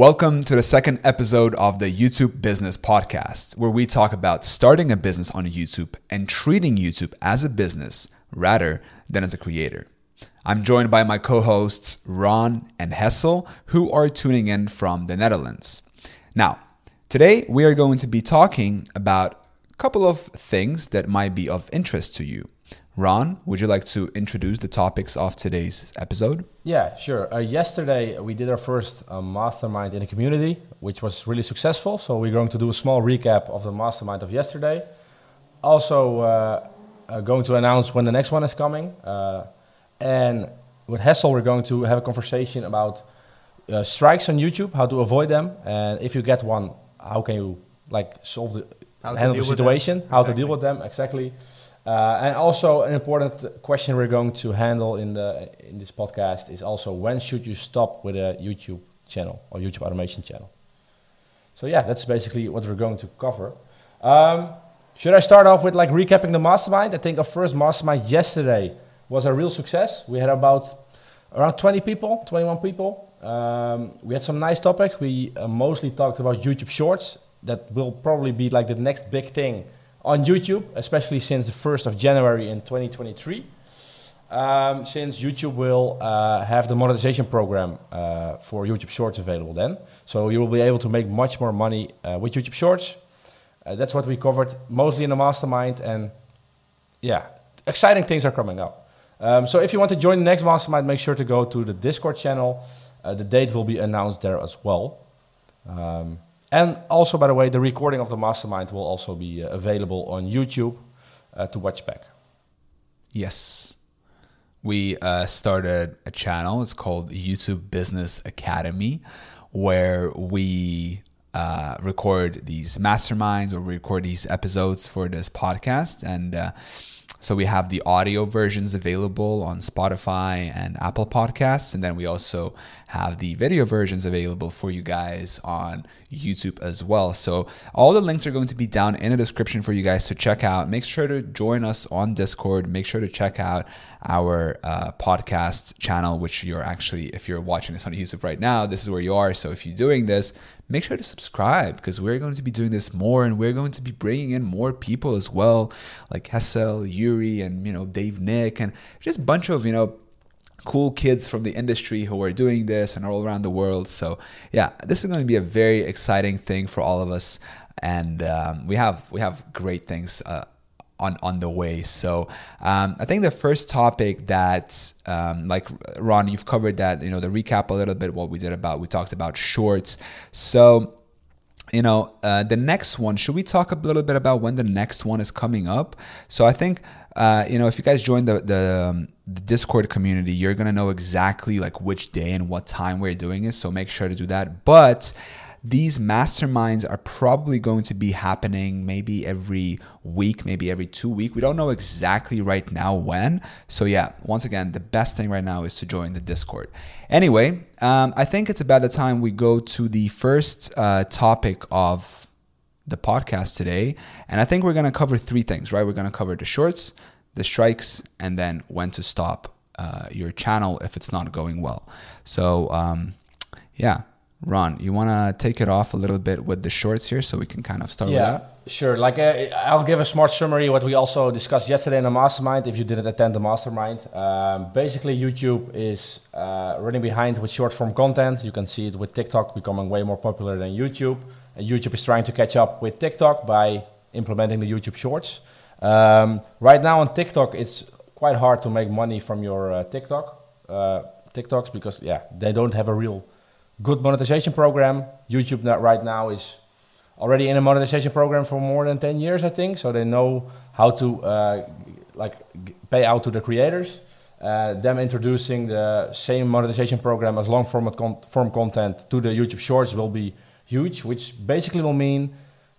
Welcome to the second episode of the YouTube Business Podcast, where we talk about starting a business on YouTube and treating YouTube as a business rather than as a creator. I'm joined by my co hosts, Ron and Hessel, who are tuning in from the Netherlands. Now, today we are going to be talking about a couple of things that might be of interest to you. Ron, would you like to introduce the topics of today's episode? Yeah, sure. Uh, yesterday we did our first uh, mastermind in the community, which was really successful. So we're going to do a small recap of the mastermind of yesterday. Also, uh, uh going to announce when the next one is coming. Uh, and with Hessel, we're going to have a conversation about uh, strikes on YouTube, how to avoid them, and if you get one, how can you like solve the how handle the situation, how exactly. to deal with them exactly. Uh, and also an important question we're going to handle in the in this podcast is also when should you stop with a YouTube channel or YouTube automation channel. So yeah, that's basically what we're going to cover. Um, should I start off with like recapping the mastermind? I think our first mastermind yesterday was a real success. We had about around 20 people, 21 people. Um, we had some nice topics. We uh, mostly talked about YouTube Shorts. That will probably be like the next big thing on YouTube, especially since the 1st of January in 2023. Um, since YouTube will uh, have the monetization program uh, for YouTube Shorts available then. So you will be able to make much more money uh, with YouTube Shorts. Uh, that's what we covered mostly in the mastermind. And yeah, exciting things are coming up. Um, so if you want to join the next mastermind, make sure to go to the Discord channel. Uh, the date will be announced there as well. Um, and also, by the way, the recording of the mastermind will also be uh, available on YouTube uh, to watch back. Yes. We uh, started a channel. It's called YouTube Business Academy, where we uh, record these masterminds or we record these episodes for this podcast. And uh, so we have the audio versions available on Spotify and Apple Podcasts. And then we also have the video versions available for you guys on YouTube as well. So all the links are going to be down in the description for you guys to check out. Make sure to join us on Discord. Make sure to check out our uh, podcast channel, which you're actually, if you're watching this on YouTube right now, this is where you are. So if you're doing this, make sure to subscribe because we're going to be doing this more and we're going to be bringing in more people as well, like Hessel, Yuri, and you know Dave Nick, and just a bunch of you know cool kids from the industry who are doing this and all around the world. So yeah, this is going to be a very exciting thing for all of us, and um, we have we have great things. Uh, on, on the way. So um, I think the first topic that, um, like Ron, you've covered that, you know, the recap a little bit what we did about, we talked about shorts. So, you know, uh, the next one, should we talk a little bit about when the next one is coming up? So I think, uh, you know, if you guys join the, the, um, the Discord community, you're to know exactly like which day and what time we're doing it. So make sure to do that. But these masterminds are probably going to be happening maybe every week, maybe every two week. We don't know exactly right now when. So yeah, once again, the best thing right now is to join the Discord. Anyway, um, I think it's about the time we go to the first uh, topic of the podcast today, and I think we're gonna cover three things. Right, we're gonna cover the shorts, the strikes, and then when to stop uh, your channel if it's not going well. So um, yeah Ron, you want to take it off a little bit with the shorts here so we can kind of start yeah, with that? Sure. Like uh, I'll give a smart summary what we also discussed yesterday in the mastermind. If you didn't attend the mastermind, um, basically YouTube is uh, running behind with short form content. You can see it with TikTok becoming way more popular than YouTube. And YouTube is trying to catch up with TikTok by implementing the YouTube Shorts. Um, right now on TikTok, it's quite hard to make money from your uh, TikTok uh, TikToks because yeah, they don't have a real good monetization program. YouTube right now is already in a monetization program for more than 10 years, I think. So they know how to uh, like pay out to the creators. Uh, them introducing the same monetization program as long form, con form content to the YouTube Shorts will be huge, which basically will mean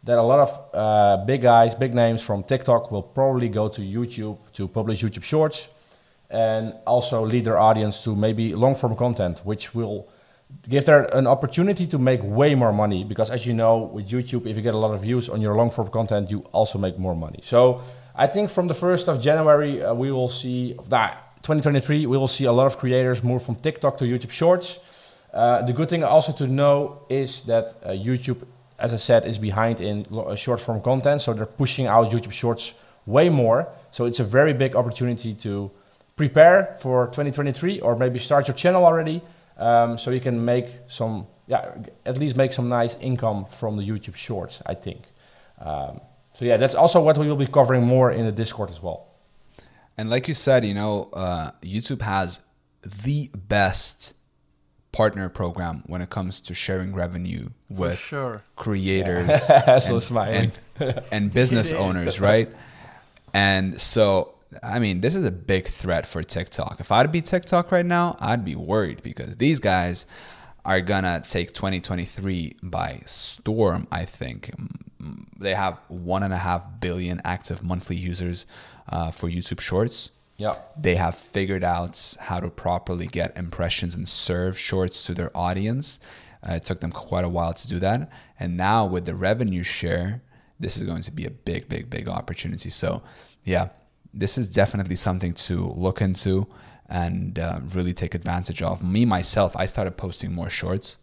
that a lot of uh, big guys, big names from TikTok will probably go to YouTube to publish YouTube Shorts and also lead their audience to maybe long form content, which will give there an opportunity to make way more money. Because as you know with youtube if you get a lot of views on your long form content you also make more money. So i think from the 1st of january uh, we will see that 2023 we will see a lot of creators move from tiktok to youtube shorts Uh, the good thing also to know is that uh, YouTube, as I said, is behind in uh, short form content. So they're pushing out YouTube Shorts way more. So it's a very big opportunity to prepare for 2023 or maybe start your channel already. Um, so you can make some, yeah, at least make some nice income from the YouTube Shorts, I think. Um, so yeah, that's also what we will be covering more in the Discord as well. And like you said, you know, uh, YouTube has the best partner program when it comes to sharing revenue with sure. creators So and, smiling. and, and business owners, right? And so, I mean, this is a big threat for TikTok. If I'd be TikTok right now, I'd be worried because these guys are gonna take 2023 by storm. I think Mm, they have one and a half billion active monthly users uh, for YouTube Shorts Yeah. they have figured out how to properly get impressions and serve shorts to their audience. Uh, it took them quite a while to do that. And now with the revenue share, this is going to be a big, big, big opportunity. So, yeah, this is definitely something to look into and uh, really take advantage of. Me, myself, I started posting more shorts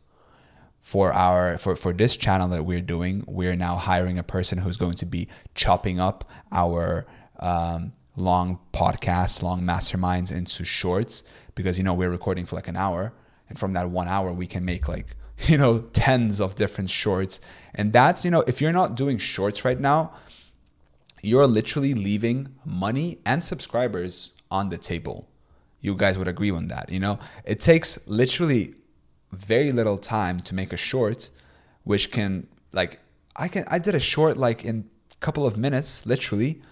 for our for, for this channel that we're doing we're now hiring a person who's going to be chopping up our um, long podcasts long masterminds into shorts because you know we're recording for like an hour and from that one hour we can make like you know tens of different shorts and that's you know if you're not doing shorts right now you're literally leaving money and subscribers on the table. You guys would agree on that. You know, it takes literally very little time to make a short, which can like I can I did a short like in a couple of minutes, literally,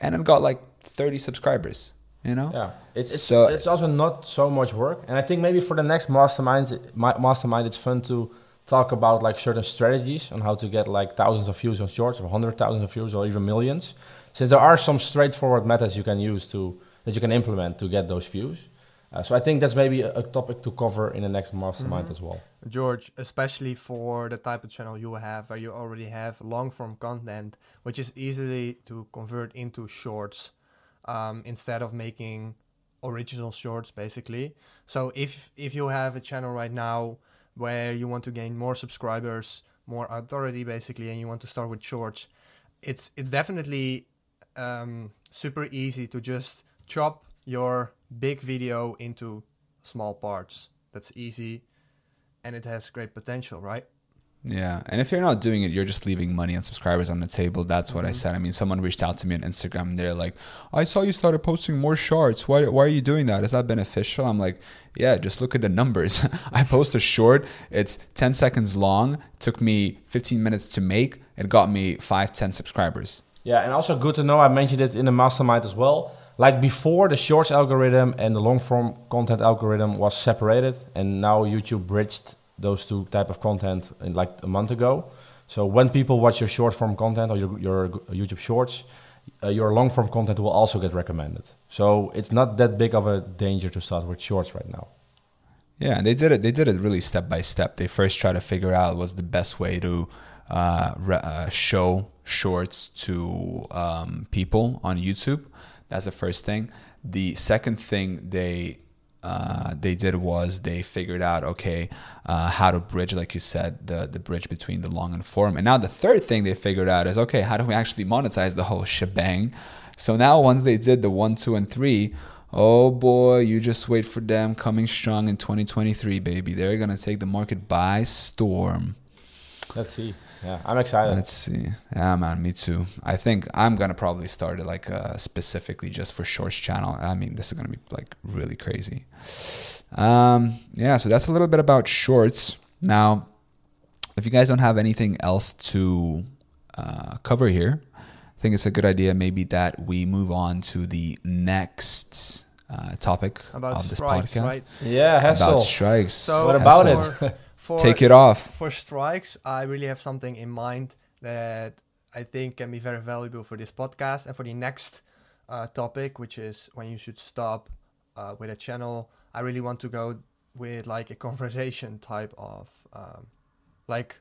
and it got like 30 subscribers. You know, Yeah, it's it's, So- it's also not so much work, and I think maybe for the next masterminds, it- mastermind, it's fun to talk about like certain strategies on how to get like thousands of views on shorts, or hundred thousands of views, or even millions. Since there are some straightforward methods you can use to that you can implement to get those views. Uh, so I think that's maybe a, a topic to cover in the next mastermind as well. George, especially for the type of channel you have, where you already have long form content, which is easily to convert into shorts um, instead of making original shorts, basically. So if if you have a channel right now where you want to gain more subscribers, more authority, basically, and you want to start with shorts, it's it's definitely um, super easy to just chop your big video into small parts. That's easy and it has great potential, right? Yeah, and if you're not doing it, you're just leaving money and subscribers on the table. That's what I mm-hmm. said. I mean, someone reached out to me on Instagram and they're like, "I saw you started posting more shorts. Why? Why are you doing that? Is that beneficial?" I'm like, "Yeah, just look at the numbers. I post a short. It's 10 seconds long. Took me 15 minutes to make. It got me five, 10 subscribers. Yeah, and also good to know. I mentioned it in the mastermind as well. Like before, the shorts algorithm and the long form content algorithm was separated, and now YouTube bridged those two type of content in like a month ago. So when people watch your short form content or your, your YouTube shorts, uh, your long form content will also get recommended. So it's not that big of a danger to start with shorts right now. Yeah, they did it. They did it really step by step. They first tried to figure out what's the best way to uh, re- uh, show shorts to um, people on YouTube. That's the first thing. The second thing they uh, they did was they figured out okay uh, how to bridge, like you said, the the bridge between the long and form. And now the third thing they figured out is okay, how do we actually monetize the whole shebang? So now once they did the one, two, and three, oh boy, you just wait for them coming strong in 2023, baby. They're gonna take the market by storm. Let's see. Yeah, I'm excited. Let's see. Yeah, man, me too. I think I'm gonna probably start it like uh, specifically just for Shorts channel. I mean, this is gonna be like really crazy. Um, yeah, so that's a little bit about Shorts. Now, if you guys don't have anything else to uh, cover here, I think it's a good idea maybe that we move on to the next uh, topic About of this strikes, podcast right? yeah, Hessel. about strikes. So What about Hessel. it? For, Take it off. For strikes, I really have something in mind that I think can be very valuable for this podcast and for the next uh, topic, which is when you should stop uh, with a channel. I really want to go with like a conversation type of um, like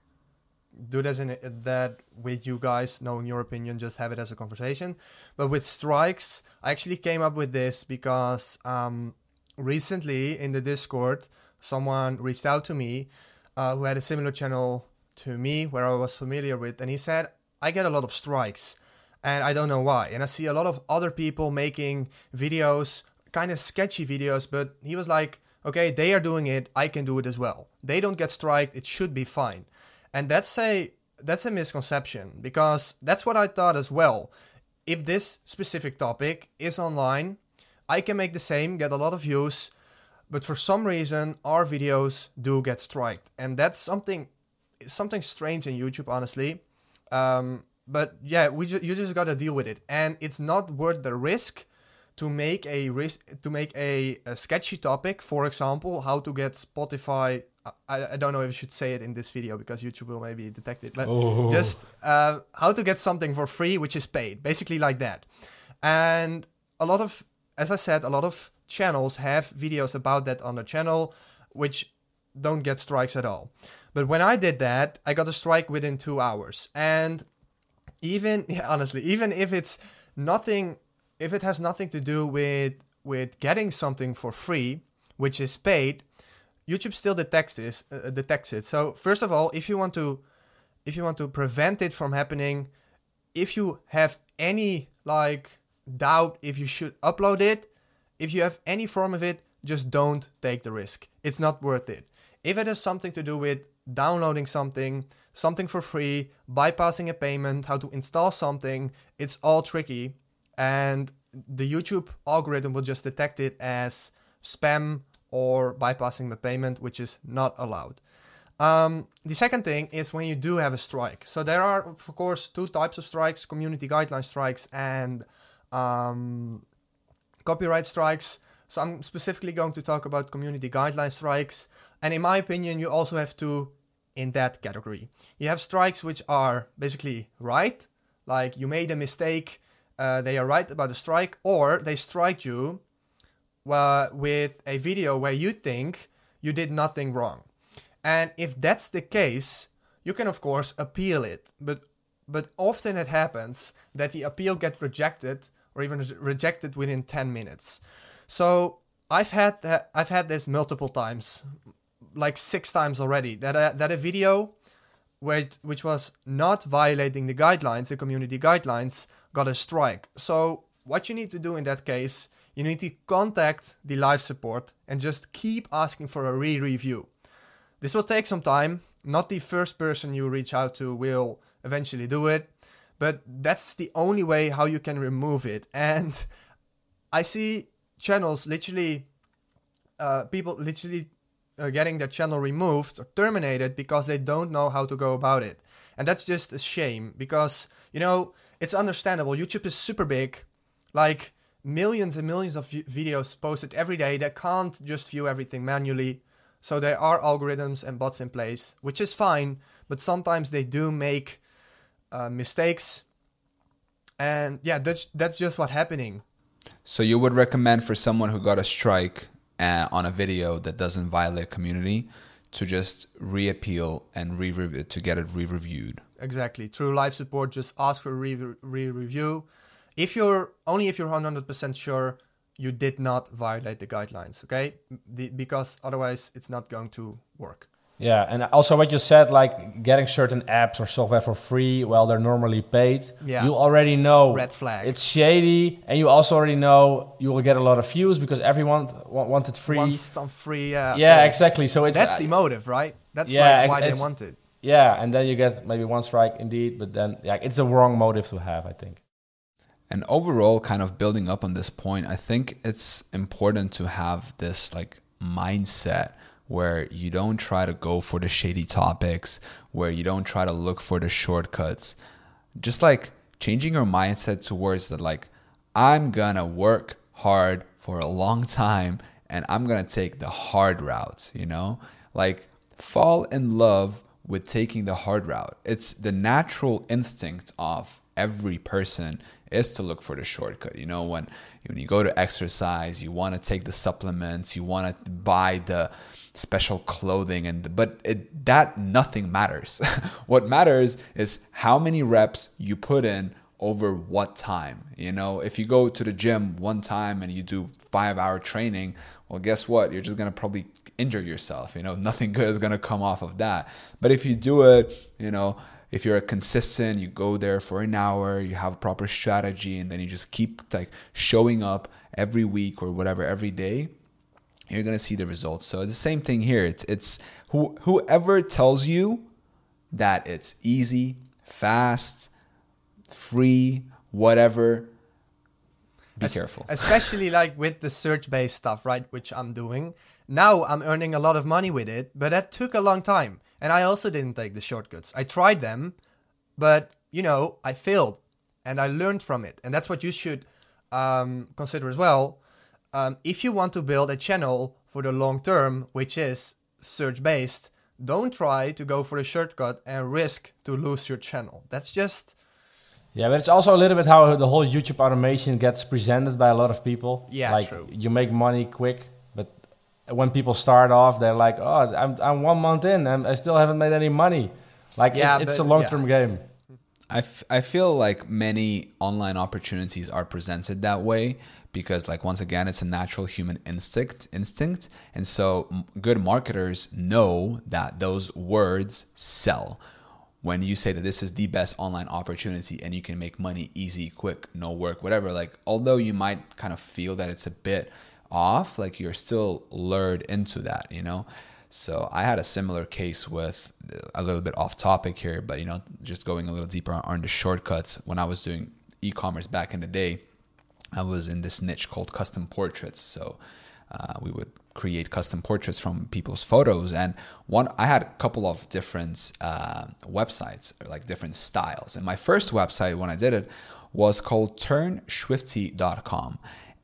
do this in that with you guys knowing your opinion just have it as a conversation but with strikes i actually came up with this because um recently in the discord someone reached out to me uh, who had a similar channel to me where I was familiar with, and he said, I get a lot of strikes and I don't know why. And I see a lot of other people making videos, kind of sketchy videos, but he was like, okay, they are doing it, I can do it as well. They don't get striked, it should be fine. And that's a that's a misconception because that's what I thought as well. If this specific topic is online, I can make the same, get a lot of views, but for some reason our videos do get striked. And that's something something strange in YouTube, honestly. Um, but yeah, we ju- you just gotta deal with it, and it's not worth the risk to make a risk to make a, a sketchy topic. For example, how to get Spotify. I, I don't know if I should say it in this video because YouTube will maybe detect it, but Oh. just uh, how to get something for free which is paid, basically like that. And a lot of, as I said, a lot of channels have videos about that on the channel, which don't get strikes at all. But when I did that, I got a strike within two hours. And even yeah, honestly, even if it's nothing, if it has nothing to do with with getting something for free, which is paid, YouTube still detects this, uh, detects it. So first of all, if you want to, if you want to prevent it from happening, if you have any like doubt if you should upload it, if you have any form of it, just don't take the risk. It's not worth it. If it has something to do with downloading something, something for free, bypassing a payment, how to install something, it's all tricky. And the YouTube algorithm will just detect it as spam or bypassing the payment, which is not allowed. Um, the second thing is when you do have a strike. So there are, of course, two types of strikes: community guideline strikes and um, copyright strikes. So I'm specifically going to talk about community guideline strikes. And in my opinion, you also have two in that category. You have strikes which are basically right, like you made a mistake, uh, they are right about the strike, or they strike you uh, with a video where you think you did nothing wrong. And if that's the case, you can of course appeal it, but but often it happens that the appeal gets rejected or even re- rejected within 10 minutes. So I've had that I've had this multiple times, like six times already. That a, that a video, which which was not violating the guidelines, the community guidelines, got a strike. So what you need to do in that case, you need to contact the live support and just keep asking for a re-review. This will take some time. Not the first person you reach out to will eventually do it, but that's the only way how you can remove it. And I see channels literally, uh, people literally uh, getting their channel removed or terminated because they don't know how to go about it. And that's just a shame because, you know, it's understandable. YouTube is super big, like millions and millions of vi- videos posted every day They can't just view everything manually. So there are algorithms and bots in place, which is fine, but sometimes they do make uh, mistakes. And yeah, that's that's just what happening. So you would recommend for someone who got a strike uh, on a video that doesn't violate community to just reappeal and re to get it re-reviewed. Exactly. Through live support, just ask for re-review. If you're only if you're 100% sure you did not violate the guidelines, okay? The, because otherwise it's not going to work. Yeah, and also what you said, like getting certain apps or software for free while they're normally paid. Yeah. You already know Red flag. it's shady, and you also already know you will get a lot of views because everyone wa- wanted free. Once some free, yeah. yeah, okay. exactly. So it's That's uh, the motive, right? That's Yeah, like why they want it. yeah, and then you get maybe one strike indeed, but then yeah, it's a wrong motive to have, I think. And overall, kind of building up on this point, I think it's important to have this like mindset where you don't try to go for the shady topics, where you don't try to look for the shortcuts. Just like changing your mindset towards that, like, I'm gonna work hard for a long time and I'm gonna take the hard route, you know? Like, fall in love with taking the hard route. It's the natural instinct of every person is to look for the shortcut. You know, when when you go to exercise, you want to take the supplements, you want to buy the special clothing and but it that nothing matters. what matters is how many reps you put in over what time. You know, if you go to the gym one time and you do 5-hour training, well guess what? You're just going to probably injure yourself. You know, nothing good is gonna come off of that. But if you do it, you know, if you're consistent, you go there for an hour, you have a proper strategy, and then you just keep like showing up every week or whatever every day, you're gonna see the results. So the same thing here. It's it's who, whoever tells you that it's easy, fast, free, whatever. Be careful. Especially like with the search based stuff, right? Which I'm doing. Now I'm earning a lot of money with it, but that took a long time. And I also didn't take the shortcuts. I tried them, but you know, I failed and I learned from it. And that's what you should um, consider as well. Um, if you want to build a channel for the long term, which is search based, don't try to go for a shortcut and risk to lose your channel. That's just Yeah, but it's also a little bit how the whole YouTube automation gets presented by a lot of people. Yeah, like true. you make money quick, but when people start off, they're like, "Oh, I'm I'm one month in, and I still haven't made any money." Like, Yeah, it, it's but- a long-term game. I, f- I feel like many online opportunities are presented that way because like once again it's a natural human instinct instinct. And so good marketers know that those words sell. When you say that this is the best online opportunity and you can make money easy quick no work whatever like although you might kind of feel that it's a bit off like you're still lured into that you know so I had a similar case with a little bit off topic here, but you know, just going a little deeper on the shortcuts. When I was doing e-commerce back in the day, I was in this niche called custom portraits. So uh, we would create custom portraits from people's photos, and one I had a couple of different uh, websites, like different styles. And my first website when I did it was called TurnSchwifty.com.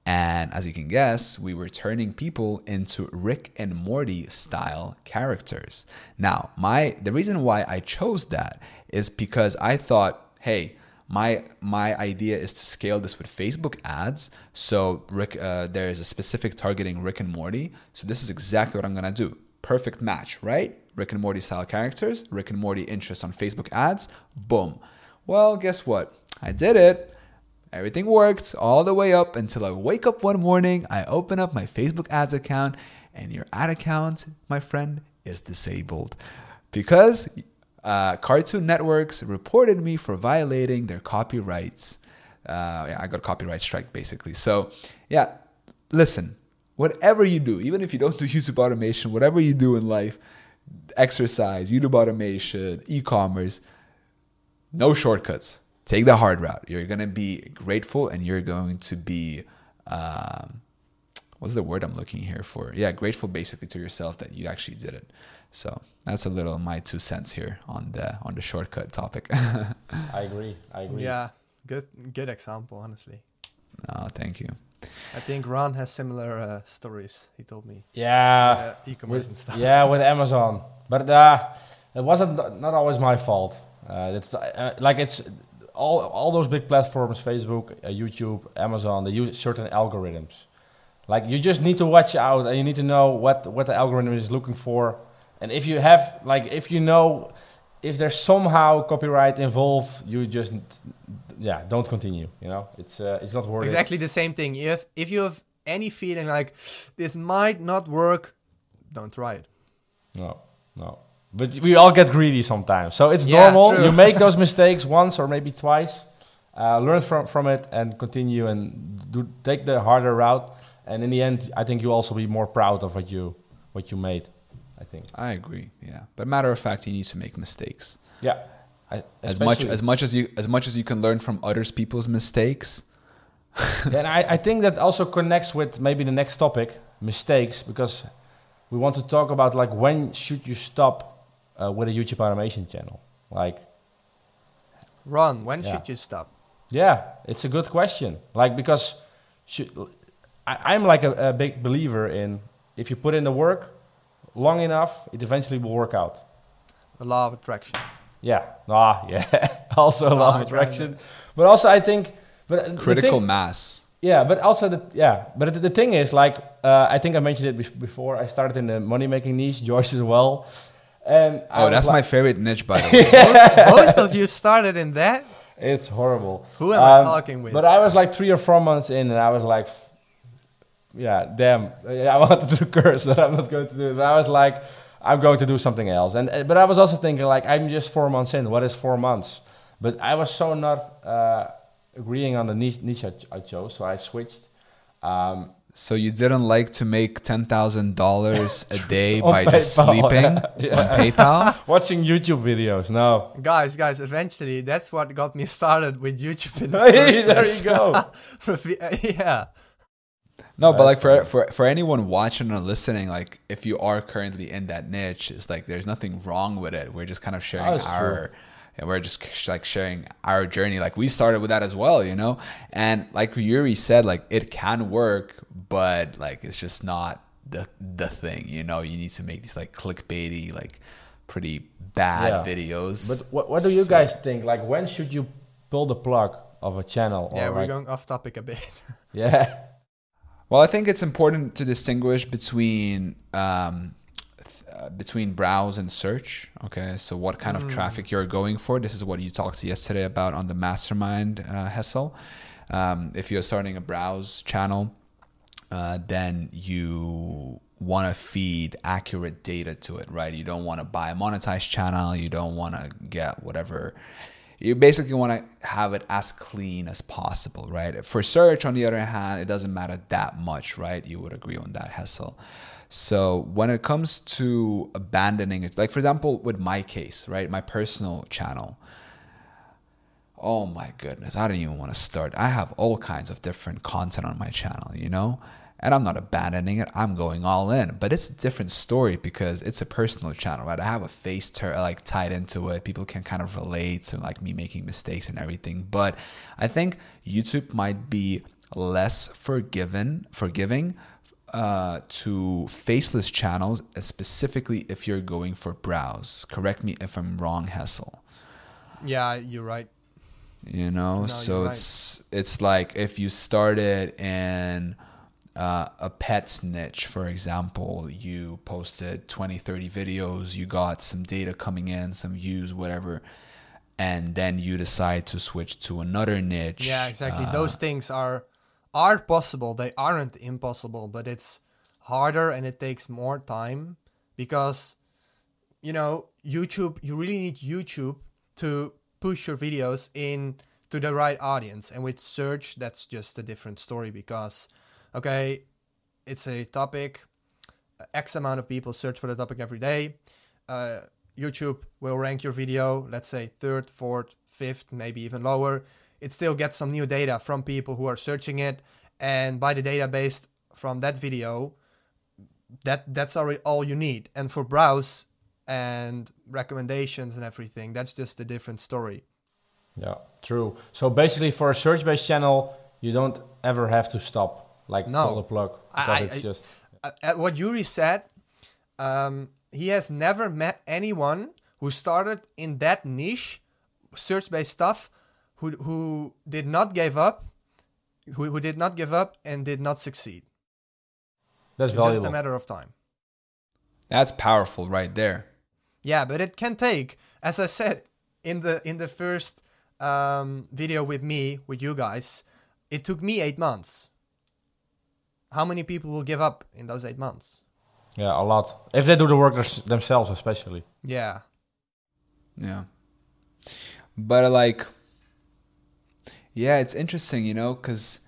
And as you can guess, we were turning people into Rick and Morty style characters. Now, my the reason why I chose that is because I thought, hey, my my idea is to scale this with Facebook ads. So Rick, uh, there is a specific targeting Rick and Morty. So this is exactly what I'm gonna do. Perfect match, right? Rick and Morty style characters, Rick and Morty interest on Facebook ads. Boom. Well, guess what? I did it. Everything worked all the way up until I wake up one morning. I open up my Facebook ads account, and your ad account, my friend, is disabled because uh, Cartoon Networks reported me for violating their copyrights. Uh, yeah, I got a copyright strike basically. So, yeah, listen, whatever you do, even if you don't do YouTube automation, whatever you do in life, exercise, YouTube automation, e commerce, no shortcuts. Take the hard route. You're gonna be grateful, and you're going to be, um, what's the word I'm looking here for? Yeah, grateful basically to yourself that you actually did it. So that's a little my two cents here on the on the shortcut topic. I agree. I agree. yeah, good good example, honestly. oh, thank you. I think Ron has similar uh, stories. He told me. Yeah. uh, e-commerce with, and stuff. yeah, with Amazon, but uh, it wasn't not always my fault. Uh, it's uh, like it's all all those big platforms, Facebook, uh, YouTube, Amazon. They use certain algorithms. Like you just need to watch out, and you need to know what what the algorithm is looking for. And if you have like if you know if there's somehow copyright involved, you just yeah don't continue. You know, it's uh, it's not worth it. Exactly the same thing. If if you have any feeling like this might not work, don't try it. No, no. But we all get greedy sometimes. So it's Yeah, normal. true. You make those mistakes once or maybe twice. Uh, learn from, from it and continue and do take the harder route. And in the end, I think you also be more proud of what you what you made. I think. I agree. Yeah, but matter of fact, you need to make mistakes. Yeah. I, As much as much as you as much as you can learn from others people's mistakes. and I, I think that also connects with maybe the next topic, mistakes, because we want to talk about like when should you stop uh, with a YouTube automation channel? Like Ron, when Yeah. should you stop? Yeah, it's a good question. Like because should, I, I'm like a, a big believer in if you put in the work long enough, it eventually will work out. The law of attraction. Yeah, ah, yeah. also a law of attraction, but also I think, but Critical thing- mass. yeah, but also the yeah, but the, the thing is like uh, I think I mentioned it bef- before. I started in the money making niche, George as well. And Oh, that's like- my favorite niche, by the way. Both of you started in that. It's horrible. Who am I Um, talking with? But I was like three or four months in, and I was like, yeah, damn, I wanted to curse, but I'm not going to do it. But I was like, I'm going to do something else. And uh, but I was also thinking like, I'm just four months in. What is four months? But I was so not uh, agreeing on the niche, niche I, I chose, so I switched. Um, So you didn't like to make ten thousand dollars a day On by just sleeping yeah. on PayPal? watching YouTube videos. No. Guys, guys, eventually that's what got me started with YouTube. In the Hey, there you go. Uh, yeah. No, but like for, funny. for for anyone watching or listening, like if you are currently in that niche, it's like there's nothing wrong with it. We're just kind of sharing That's our, and we're just like sharing our journey. Like we started with that as well, you know. And like Yuri said, like it can work, but like it's just not the the thing, you know. You need to make these like clickbaity, like pretty bad Yeah. videos. But what, what do you So- guys think? Like, when should you pull the plug of a channel? Yeah, we're like, going off topic a bit. Yeah. Well, I think it's important to distinguish between um, th- uh, between browse and search. Okay, so what kind of traffic you're going for? This is what you talked yesterday about on the mastermind uh, Hessel. Um, if you're starting a browse channel, uh, then you want to feed accurate data to it, right? You don't want to buy a monetized channel. You don't want to get whatever. You basically want to have it as clean as possible, right? For search, on the other hand, it doesn't matter that much, right? You would agree on that, Hessel. So when it comes to abandoning it, like for example, with my case, right, my personal channel, oh my goodness, I don't even want to start. I have all kinds of different content on my channel, you know? And I'm not abandoning it. I'm going all in. But it's a different story because it's a personal channel, right? I have a face ter- like tied into it. People can kind of relate to like me making mistakes and everything. But I think YouTube might be less forgiven, forgiving uh, to faceless channels, specifically if you're going for browse. Correct me if I'm wrong, Hessel yeah, you're right. you know No, so you're right. it's it's like if you started in uh, a pet's niche for example you posted 20 30 videos you got some data coming in some views whatever and then you decide to switch to another niche Yeah, exactly. uh, Those things are are possible. They aren't impossible, but it's harder and it takes more time because you know, YouTube, you really need YouTube to push your videos in to the right audience. And with search, that's just a different story because okay, it's a topic X amount of people search for the topic every day. Uh, YouTube will rank your video, let's say third, fourth, fifth, maybe even lower. It still gets some new data from people who are searching it, and by the database from that video, that that's already all you need. And for browse and recommendations and everything, that's just a different story. Yeah, true. So basically, for a search-based channel, you don't ever have to stop, like No. pull the plug, because I- it's I- just uh, at what Yuri said, um, he has never met anyone who started in that niche, search-based stuff, who who did not give up, who, who did not give up and did not succeed. that's It's valuable. just a matter of time. that's powerful right there Yeah, but it can take, as I said in the in the first um, video with me with you guys, it took me eight months. How many people will give up in those eight months? yeah, a lot. If they do the work themselves, especially. Yeah. Yeah. But like, yeah, it's interesting, you know, because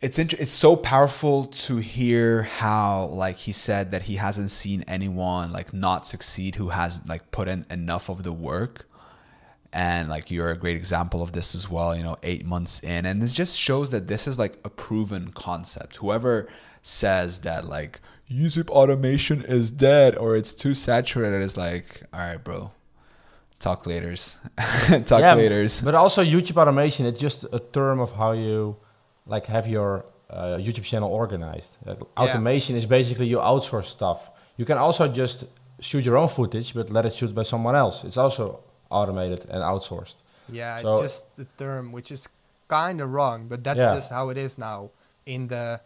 it's int- it's so powerful to hear how like he said that he hasn't seen anyone like not succeed who has like put in enough of the work. And like you're a great example of this as well you know eight months in. And this just shows that this is like a proven concept. Whoever says that like youtube automation is dead or it's too saturated is like all right bro talk laters talk yeah, laters But also YouTube automation, it's just a term of how you like have your uh, YouTube channel organized. Like, Automation is basically you outsource stuff. You can also just shoot your own footage, but let it shoot by someone else. It's also automated and outsourced. Yeah, it's just the term, which is kind of wrong, but that's Yeah. just how it is now in the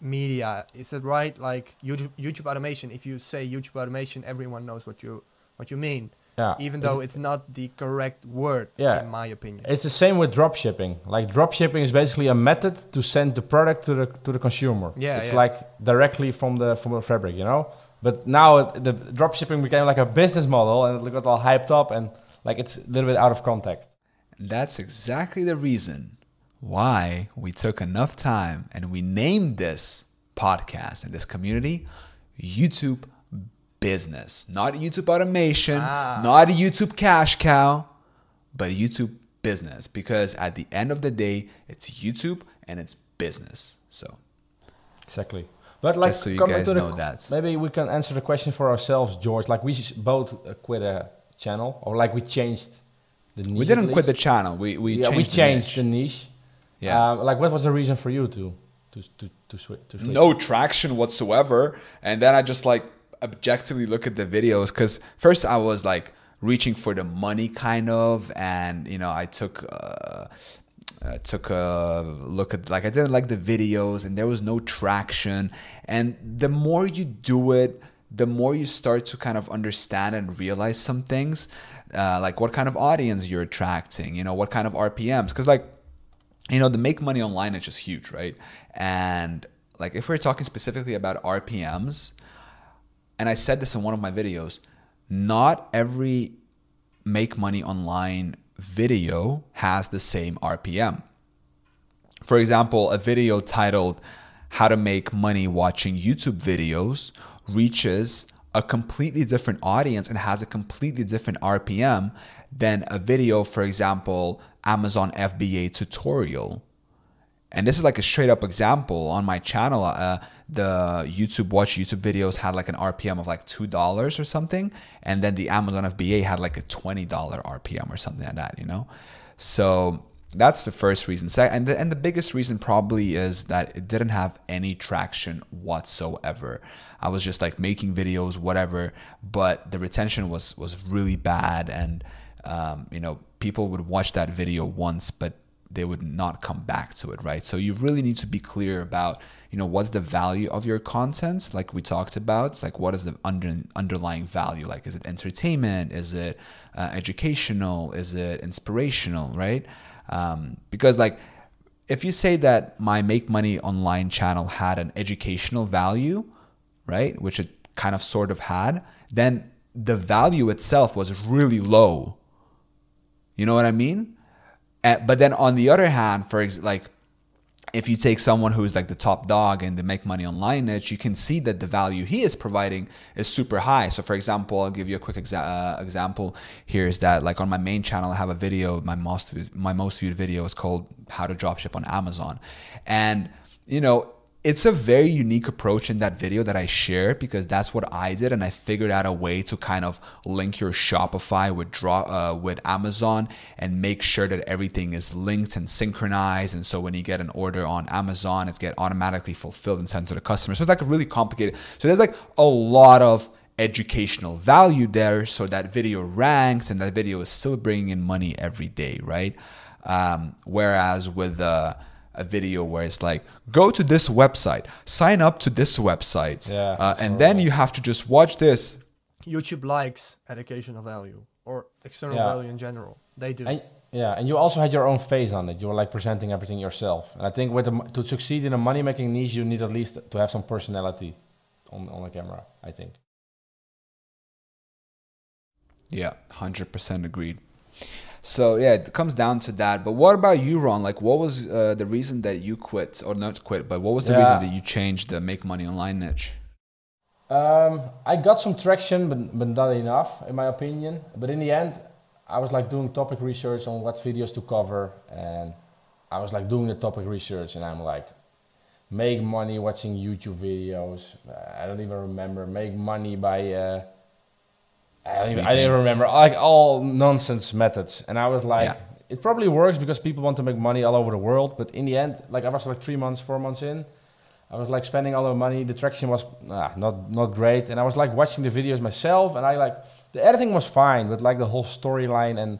media. Is it right? Like YouTube, YouTube automation. If you say YouTube automation, everyone knows what you what you mean. Yeah. even It's- though it's not the correct word Yeah. in my opinion. It's the same with drop shipping. Like drop shipping is basically a method to send the product to the to the consumer. Yeah, it's yeah. like directly from the from the fabric, you know. But now it, the drop shipping became like a business model, and it got all hyped up, and like it's a little bit out of context. That's exactly the reason why we took enough time and we named this podcast and this community YouTube Business. Not YouTube Automation, Ah. not a YouTube Cash Cow, but YouTube Business. Because at the end of the day, it's YouTube and it's business. So Exactly. But like, Just so you guys to the know that. maybe we can answer the question for ourselves, George. Like we both uh, quit a channel, or like we changed the niche. we didn't quit the channel. We we yeah, changed we the changed niche. the niche. Yeah. Um, like, what was the reason for you to to to to, swi- to switch? no traction whatsoever and then i just like objectively look at the videos because first i was like reaching for the money kind of and you know i took uh, uh, took a look at like i didn't like the videos and there was no traction. And the more you do it the more you start to kind of understand and realize some things uh, like what kind of audience you're attracting you know what kind of rpms because like you know the make money online is just huge right? And like if we're talking specifically about rpms and i said this in one of my videos not every make money online video has the same rpm for example a video titled how to make money watching youtube videos reaches a completely different audience and has a completely different rpm than a video for example amazon fba tutorial and this is like a straight up example on my channel. Uh, the YouTube watch YouTube videos had like an RPM of like two dollars or something, and then the Amazon FBA had like a twenty dollar RPM or something like that. You know, so that's the first reason. And the, and the biggest reason probably is that it didn't have any traction whatsoever. I was just like making videos, whatever, but the retention was was really bad, and um, you know people would watch that video once, but they would not come back to it, right? So you really need to be clear about, you know, what's the value of your content, like we talked about. It's like what is the under, underlying value? Like, is it entertainment? Is it uh, educational? Is it inspirational? Right? Um, because like, if you say that my Make Money Online channel had an educational value, right, which it kind of sort of had, then the value itself was really low. You know what I mean? Uh, but then on the other hand, for ex- like if you take someone who's like the top dog and they make money online niche, you can see that the value he is providing is super high. So, for example, I'll give you a quick exa- uh, example. Here is that like on my main channel, I have a video. My most my most viewed video is called "How to Dropship on Amazon," and you know it's a very unique approach in that video that I share because that's what I did, and I figured out a way to kind of link your Shopify with draw uh, with Amazon and make sure that everything is linked and synchronized. And so when you get an order on Amazon, it's get automatically fulfilled and sent to the customer. So it's like really complicated. So there's like a lot of educational value there. So that video ranked, and that video is still bringing in money every day, right? Um, whereas with uh, a video where it's like go to this website sign up to this website Yeah, uh, that's and then you have to just watch this YouTube likes educational value or external Yeah. value in general. They do. And, yeah, and you also had your own face on it. You were like presenting everything yourself. And I think with the, to succeed in a money making niche, you need at least to have some personality on on the camera. I think. yeah 100% agreed so yeah it comes down to that but what about you ron like what was uh, the reason that you quit or not quit but what was the Yeah. reason that you changed the make money online niche Um, I got some traction, but, but not enough, in my opinion. But in the end, I was like doing topic research on what videos to cover, and I was like doing the topic research, and I'm like, make money watching YouTube videos. I don't even remember. Make money by. Uh, I, don't even, I Sleeping. didn't remember. Like all nonsense methods, and I was like, Yeah. it probably works because people want to make money all over the world. But in the end, like I was like three months, four months in. I was like spending all the money. The traction was ah, not not great, and I was like watching the videos myself, and I like the editing was fine, but like the whole storyline and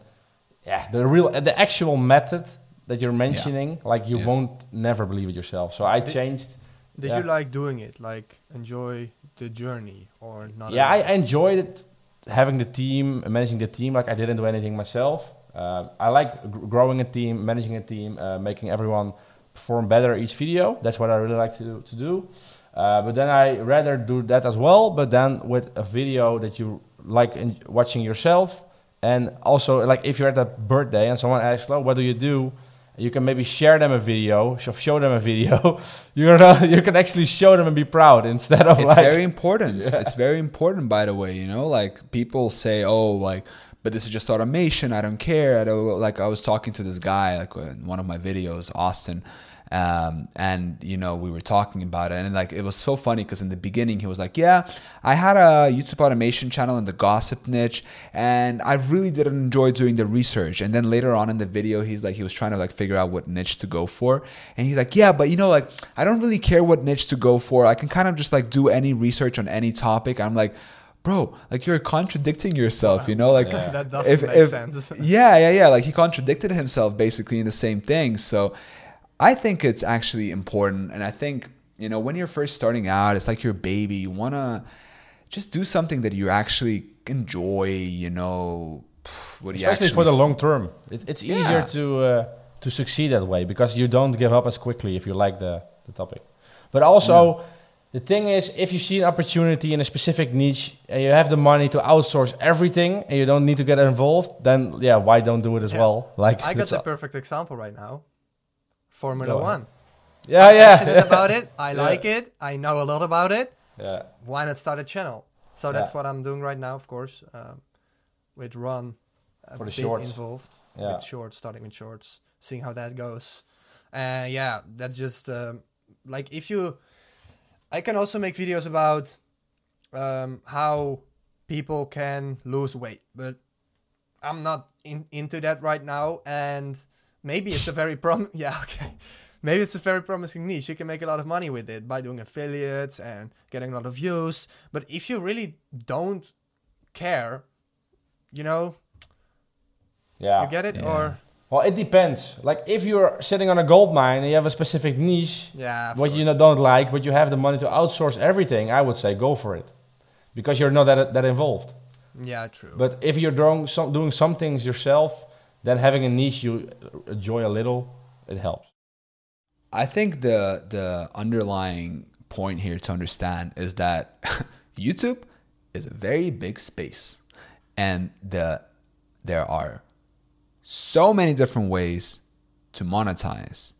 yeah, the real the actual method that you're mentioning, like you Yeah. won't never believe it yourself. So I Did- changed. Did yeah. you like doing it? Like enjoy the journey or not? Yeah, at I all? I enjoyed it having the team, managing the team. Like I didn't do anything myself. Uh, I like gr- growing a team, managing a team, uh, making everyone perform better each video. That's what I really like to to do. Uh, but then I rather do that as well, but then with a video that you like in watching yourself, and also like if you're at a birthday and someone asks, "Oh, what do you do?" You can maybe share them a video, show them a video. you know, you can actually show them and be proud instead of it's like very important. It's very important, by the way. You know, like people say, "Oh, like, but this is just automation. I don't care." I don't like. I was talking to this guy, like in one of my videos, Austin, um, and you know, we were talking about it, and like it was so funny because in the beginning he was like, "Yeah, I had a YouTube automation channel in the gossip niche, and I really didn't enjoy doing the research." And then later on in the video, he's like, he was trying to like figure out what niche to go for, and he's like, "Yeah, but you know, like I don't really care what niche to go for. I can kind of just like do any research on any topic." I'm like. Bro, like you're contradicting yourself, you know? Like That doesn't make sense. yeah, yeah, yeah. Like he contradicted himself basically in the same thing. So I think it's actually important. And I think, you know, when you're first starting out, it's like your baby. You want to just do something that you actually enjoy, you know. What do you especially actually for the long term. It's, it's easier to uh, to succeed that way because you don't give up as quickly if you like the, the topic. But also, the thing is, if you see an opportunity in a specific niche and you have the money to outsource everything and you don't need to get involved, then yeah, why don't do it as Yeah. well? Like I got that's the a- perfect example right now. Formula. One. yeah, I'm yeah, passionate about it. I Yeah. like it. I know a lot about it. yeah. Why not start a channel? So that's what I'm doing right now, of course, um, with Ron. For the shorts. involved Yeah. with shorts, starting with shorts, seeing how that goes. And yeah, that's just um, like if you. I can also make videos about um, how people can lose weight, but I'm not in, into that right now. And maybe it's a very prom. Yeah, okay. Maybe it's a very promising niche. You can make a lot of money with it by doing affiliates and getting a lot of views. But if you really don't care, you know, yeah. you get it, Yeah. or Well, it depends. Like if you're sitting on a gold mine and you have a specific niche, yeah, what you course. know, don't like, but you have the money to outsource everything, I would say go for it, because you're not that that involved. yeah, true. But if you're doing some, doing some things yourself, then having a niche you enjoy a little, it helps. I think the the underlying point here to understand is that YouTube is a very big space, and the there are so many different ways to monetize.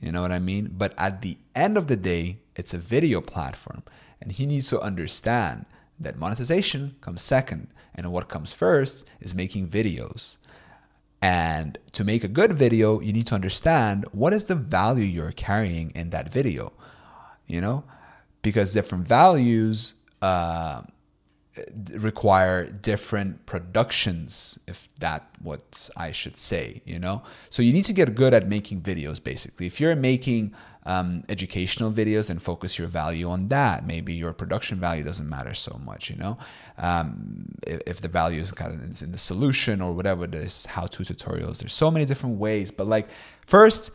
You know what I mean? But at the end of the day, it's a video platform, and he needs to understand that monetization comes second, and what comes first is making videos. And to make a good video, you need to understand what is the value you're carrying in that video, you know, because different values uh, require different productions, if that what I should say, you know. So you need to get good at making videos. Basically, if you're making um, educational videos, and focus your value on that. Maybe your production value doesn't matter so much, you know. Um, if, if the value is kind of in the solution or whatever it is, how-to tutorials. There's so many different ways, but like first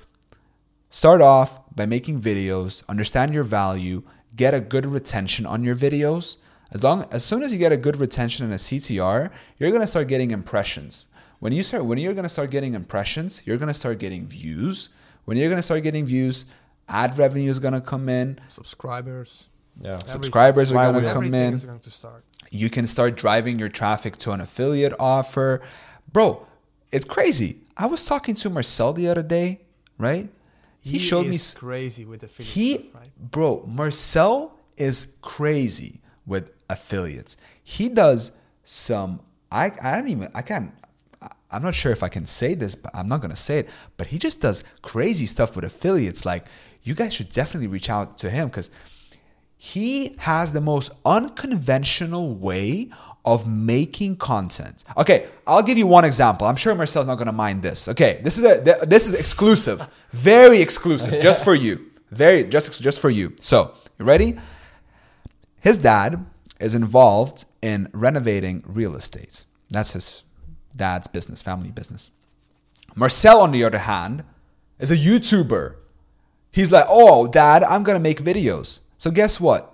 start off by making videos understand your value get a good retention on your videos as long as soon as you get a good retention and a ctr you're to start getting impressions when you start when you're to start getting impressions you're to start getting views when you're to start getting views ad revenue is going to come in subscribers, Yeah. subscribers are going to come in going to start. you can start driving your traffic to an affiliate offer. Bro, it's crazy. I was talking to Marcel the other day, right? He, showed me is s- crazy with affiliate he stuff, right? bro, Marcel is crazy with affiliates. He does some I I don't even I can't I'm not sure if I can say this, but I'm not gonna say it. But he just does crazy stuff with affiliates. Like you guys should definitely reach out to him because he has the most unconventional way of making content. Okay, I'll give you one example. I'm sure Marcel's not gonna mind this. Okay, this is a this is exclusive, very exclusive, just for you, very just just for you. So you ready? His dad is involved in renovating real estate. That's his dad's business, family business. Marcel, on the other hand, is a YouTuber. He's like, oh, dad, I'm gonna make videos. So guess what?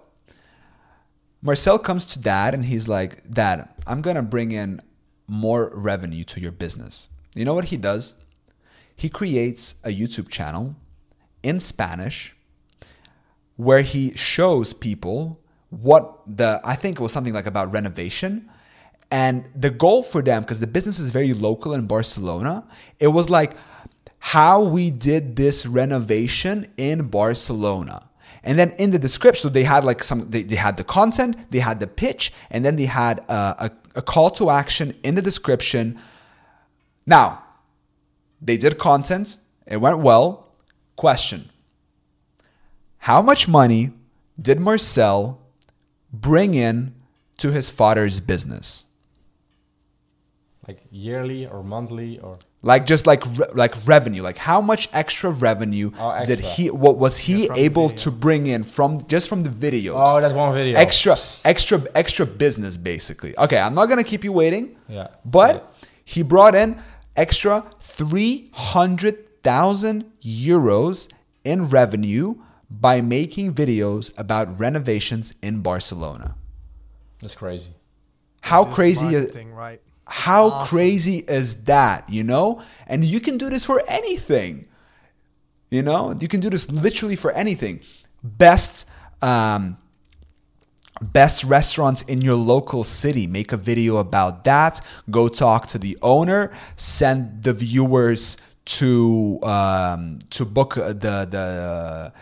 Marcel comes to dad and he's like, Dad, I'm gonna bring in more revenue to your business. You know what he does? He creates a YouTube channel in Spanish where he shows people what the I think it was something like about renovation. And the goal for them, because the business is very local in Barcelona, it was like how we did this renovation in Barcelona. And then in the description, they had like some, they, they had the content, they had the pitch, and then they had a, a, a call to action in the description. Now, they did content, it went well. Question How much money did Marcel bring in to his father's business? Like yearly or monthly or Like just like re- like revenue, like how much extra revenue Oh, did he? What was he Yeah, able to bring in from just from the videos? Oh, that one video. extra extra extra business basically okay i'm not gonna keep you waiting Yeah. but he brought in extra 300000 euros in revenue by making videos about renovations in barcelona That's crazy. how Just crazy is marketing, right? How Awesome. crazy is that you know? And you can do this for anything you know? You can do this literally for anything. Best um best restaurants in your local city. Make a video about that. Go talk to the owner. Send the viewers to um to book the the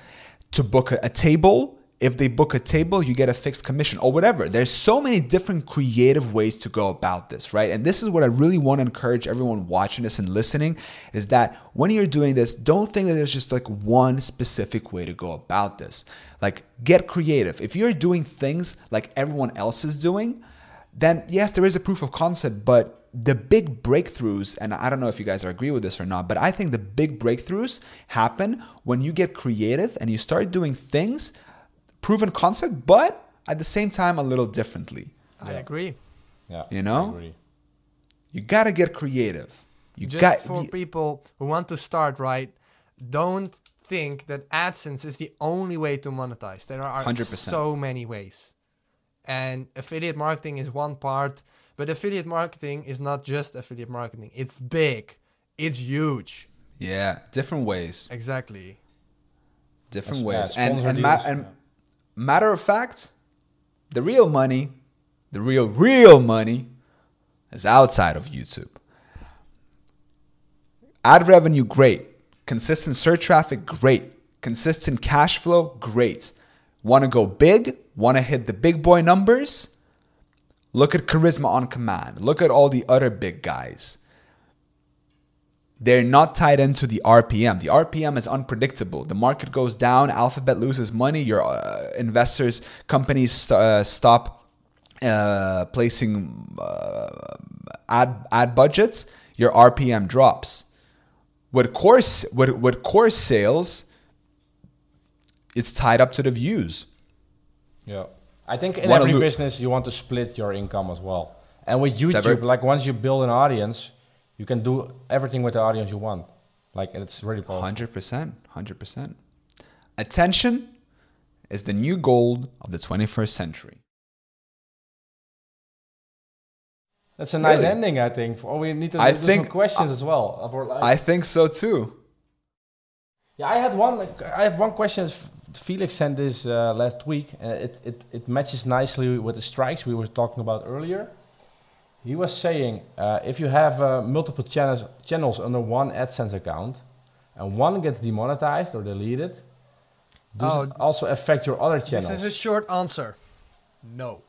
to book a, a table if they book a table you get a fixed commission or whatever. There's so many different creative ways to go about this right? And this is what i really want to encourage everyone watching this and listening is that when you're doing this don't think that there's just like one specific way to go about this. Like get creative. If you're doing things like everyone else is doing then yes there is a proof of concept but the big breakthroughs and i don't know if you guys agree with this or not but i think the big breakthroughs happen when you get creative and you start doing things proven concept but at the same time a little differently I agree. Yeah. You know? I agree. you gotta get creative you Just got for you- people who want to start right, don't think that AdSense is the only way to monetize. There are 100%. so many ways. And affiliate marketing is one part, but affiliate marketing is not just affiliate marketing. It's big. It's huge. yeah different ways Exactly. different Yeah, ways and and, ma- and yeah. Matter of fact the real money the real real money is outside of youtube. Ad revenue great. Consistent search traffic great. Consistent cash flow great. Want to go big? Want to hit the big boy numbers? Look at charisma on command. Look at all the other big guys they're not tied into the RPM. The RPM is unpredictable. The market goes down, Alphabet loses money, your uh, investors, companies st- uh, stop uh, placing uh, ad ad budgets, your RPM drops. With course with, with course sales, it's tied up to the views. Yeah. I think in Wanna every lo- business you want to split your income as well. And with YouTube, Diver- like once you build an audience, you can do everything with the audience you want. Like it's really powerful. Hundred percent, hundred percent. Attention is the new gold of the 21st century. That's a nice Really? ending, I think. Oh, we need to I do some think- questions as well. of our- like- I think so too. Yeah, I had one. like, I have one question. Felix sent this uh, last week, and it, it it matches nicely with the strikes we were talking about earlier. He was saying uh, if you have uh, multiple channels channels under one AdSense account, and one gets demonetized or deleted, does Oh, it also affect your other channels? This is a short answer. No.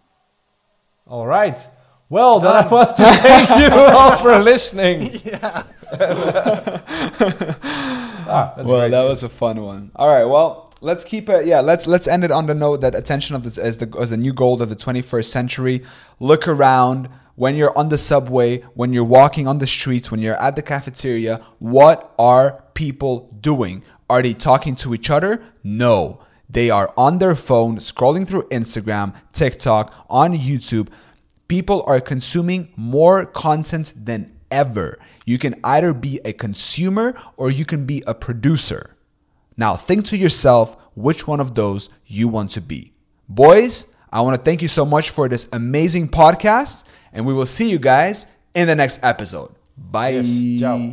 all right. Well, then I want to thank you all for listening. yeah. Ah, that's well, great. that was a fun one. All right, well, let's keep it. Yeah, let's let's end it on the note that attention of this is the is the new gold of the 21st century. Look around when you're on the subway, when you're walking on the streets, when you're at the cafeteria. What are people doing? Are they talking to each other? No. They are on their phone, scrolling through Instagram, TikTok, on YouTube. People are consuming more content than ever. You can either be a consumer or you can be a producer. Now, think to yourself which one of those you want to be. Boys, I want to thank you so much for this amazing podcast. And we will see you guys in the next episode. Bye. Yes, ciao.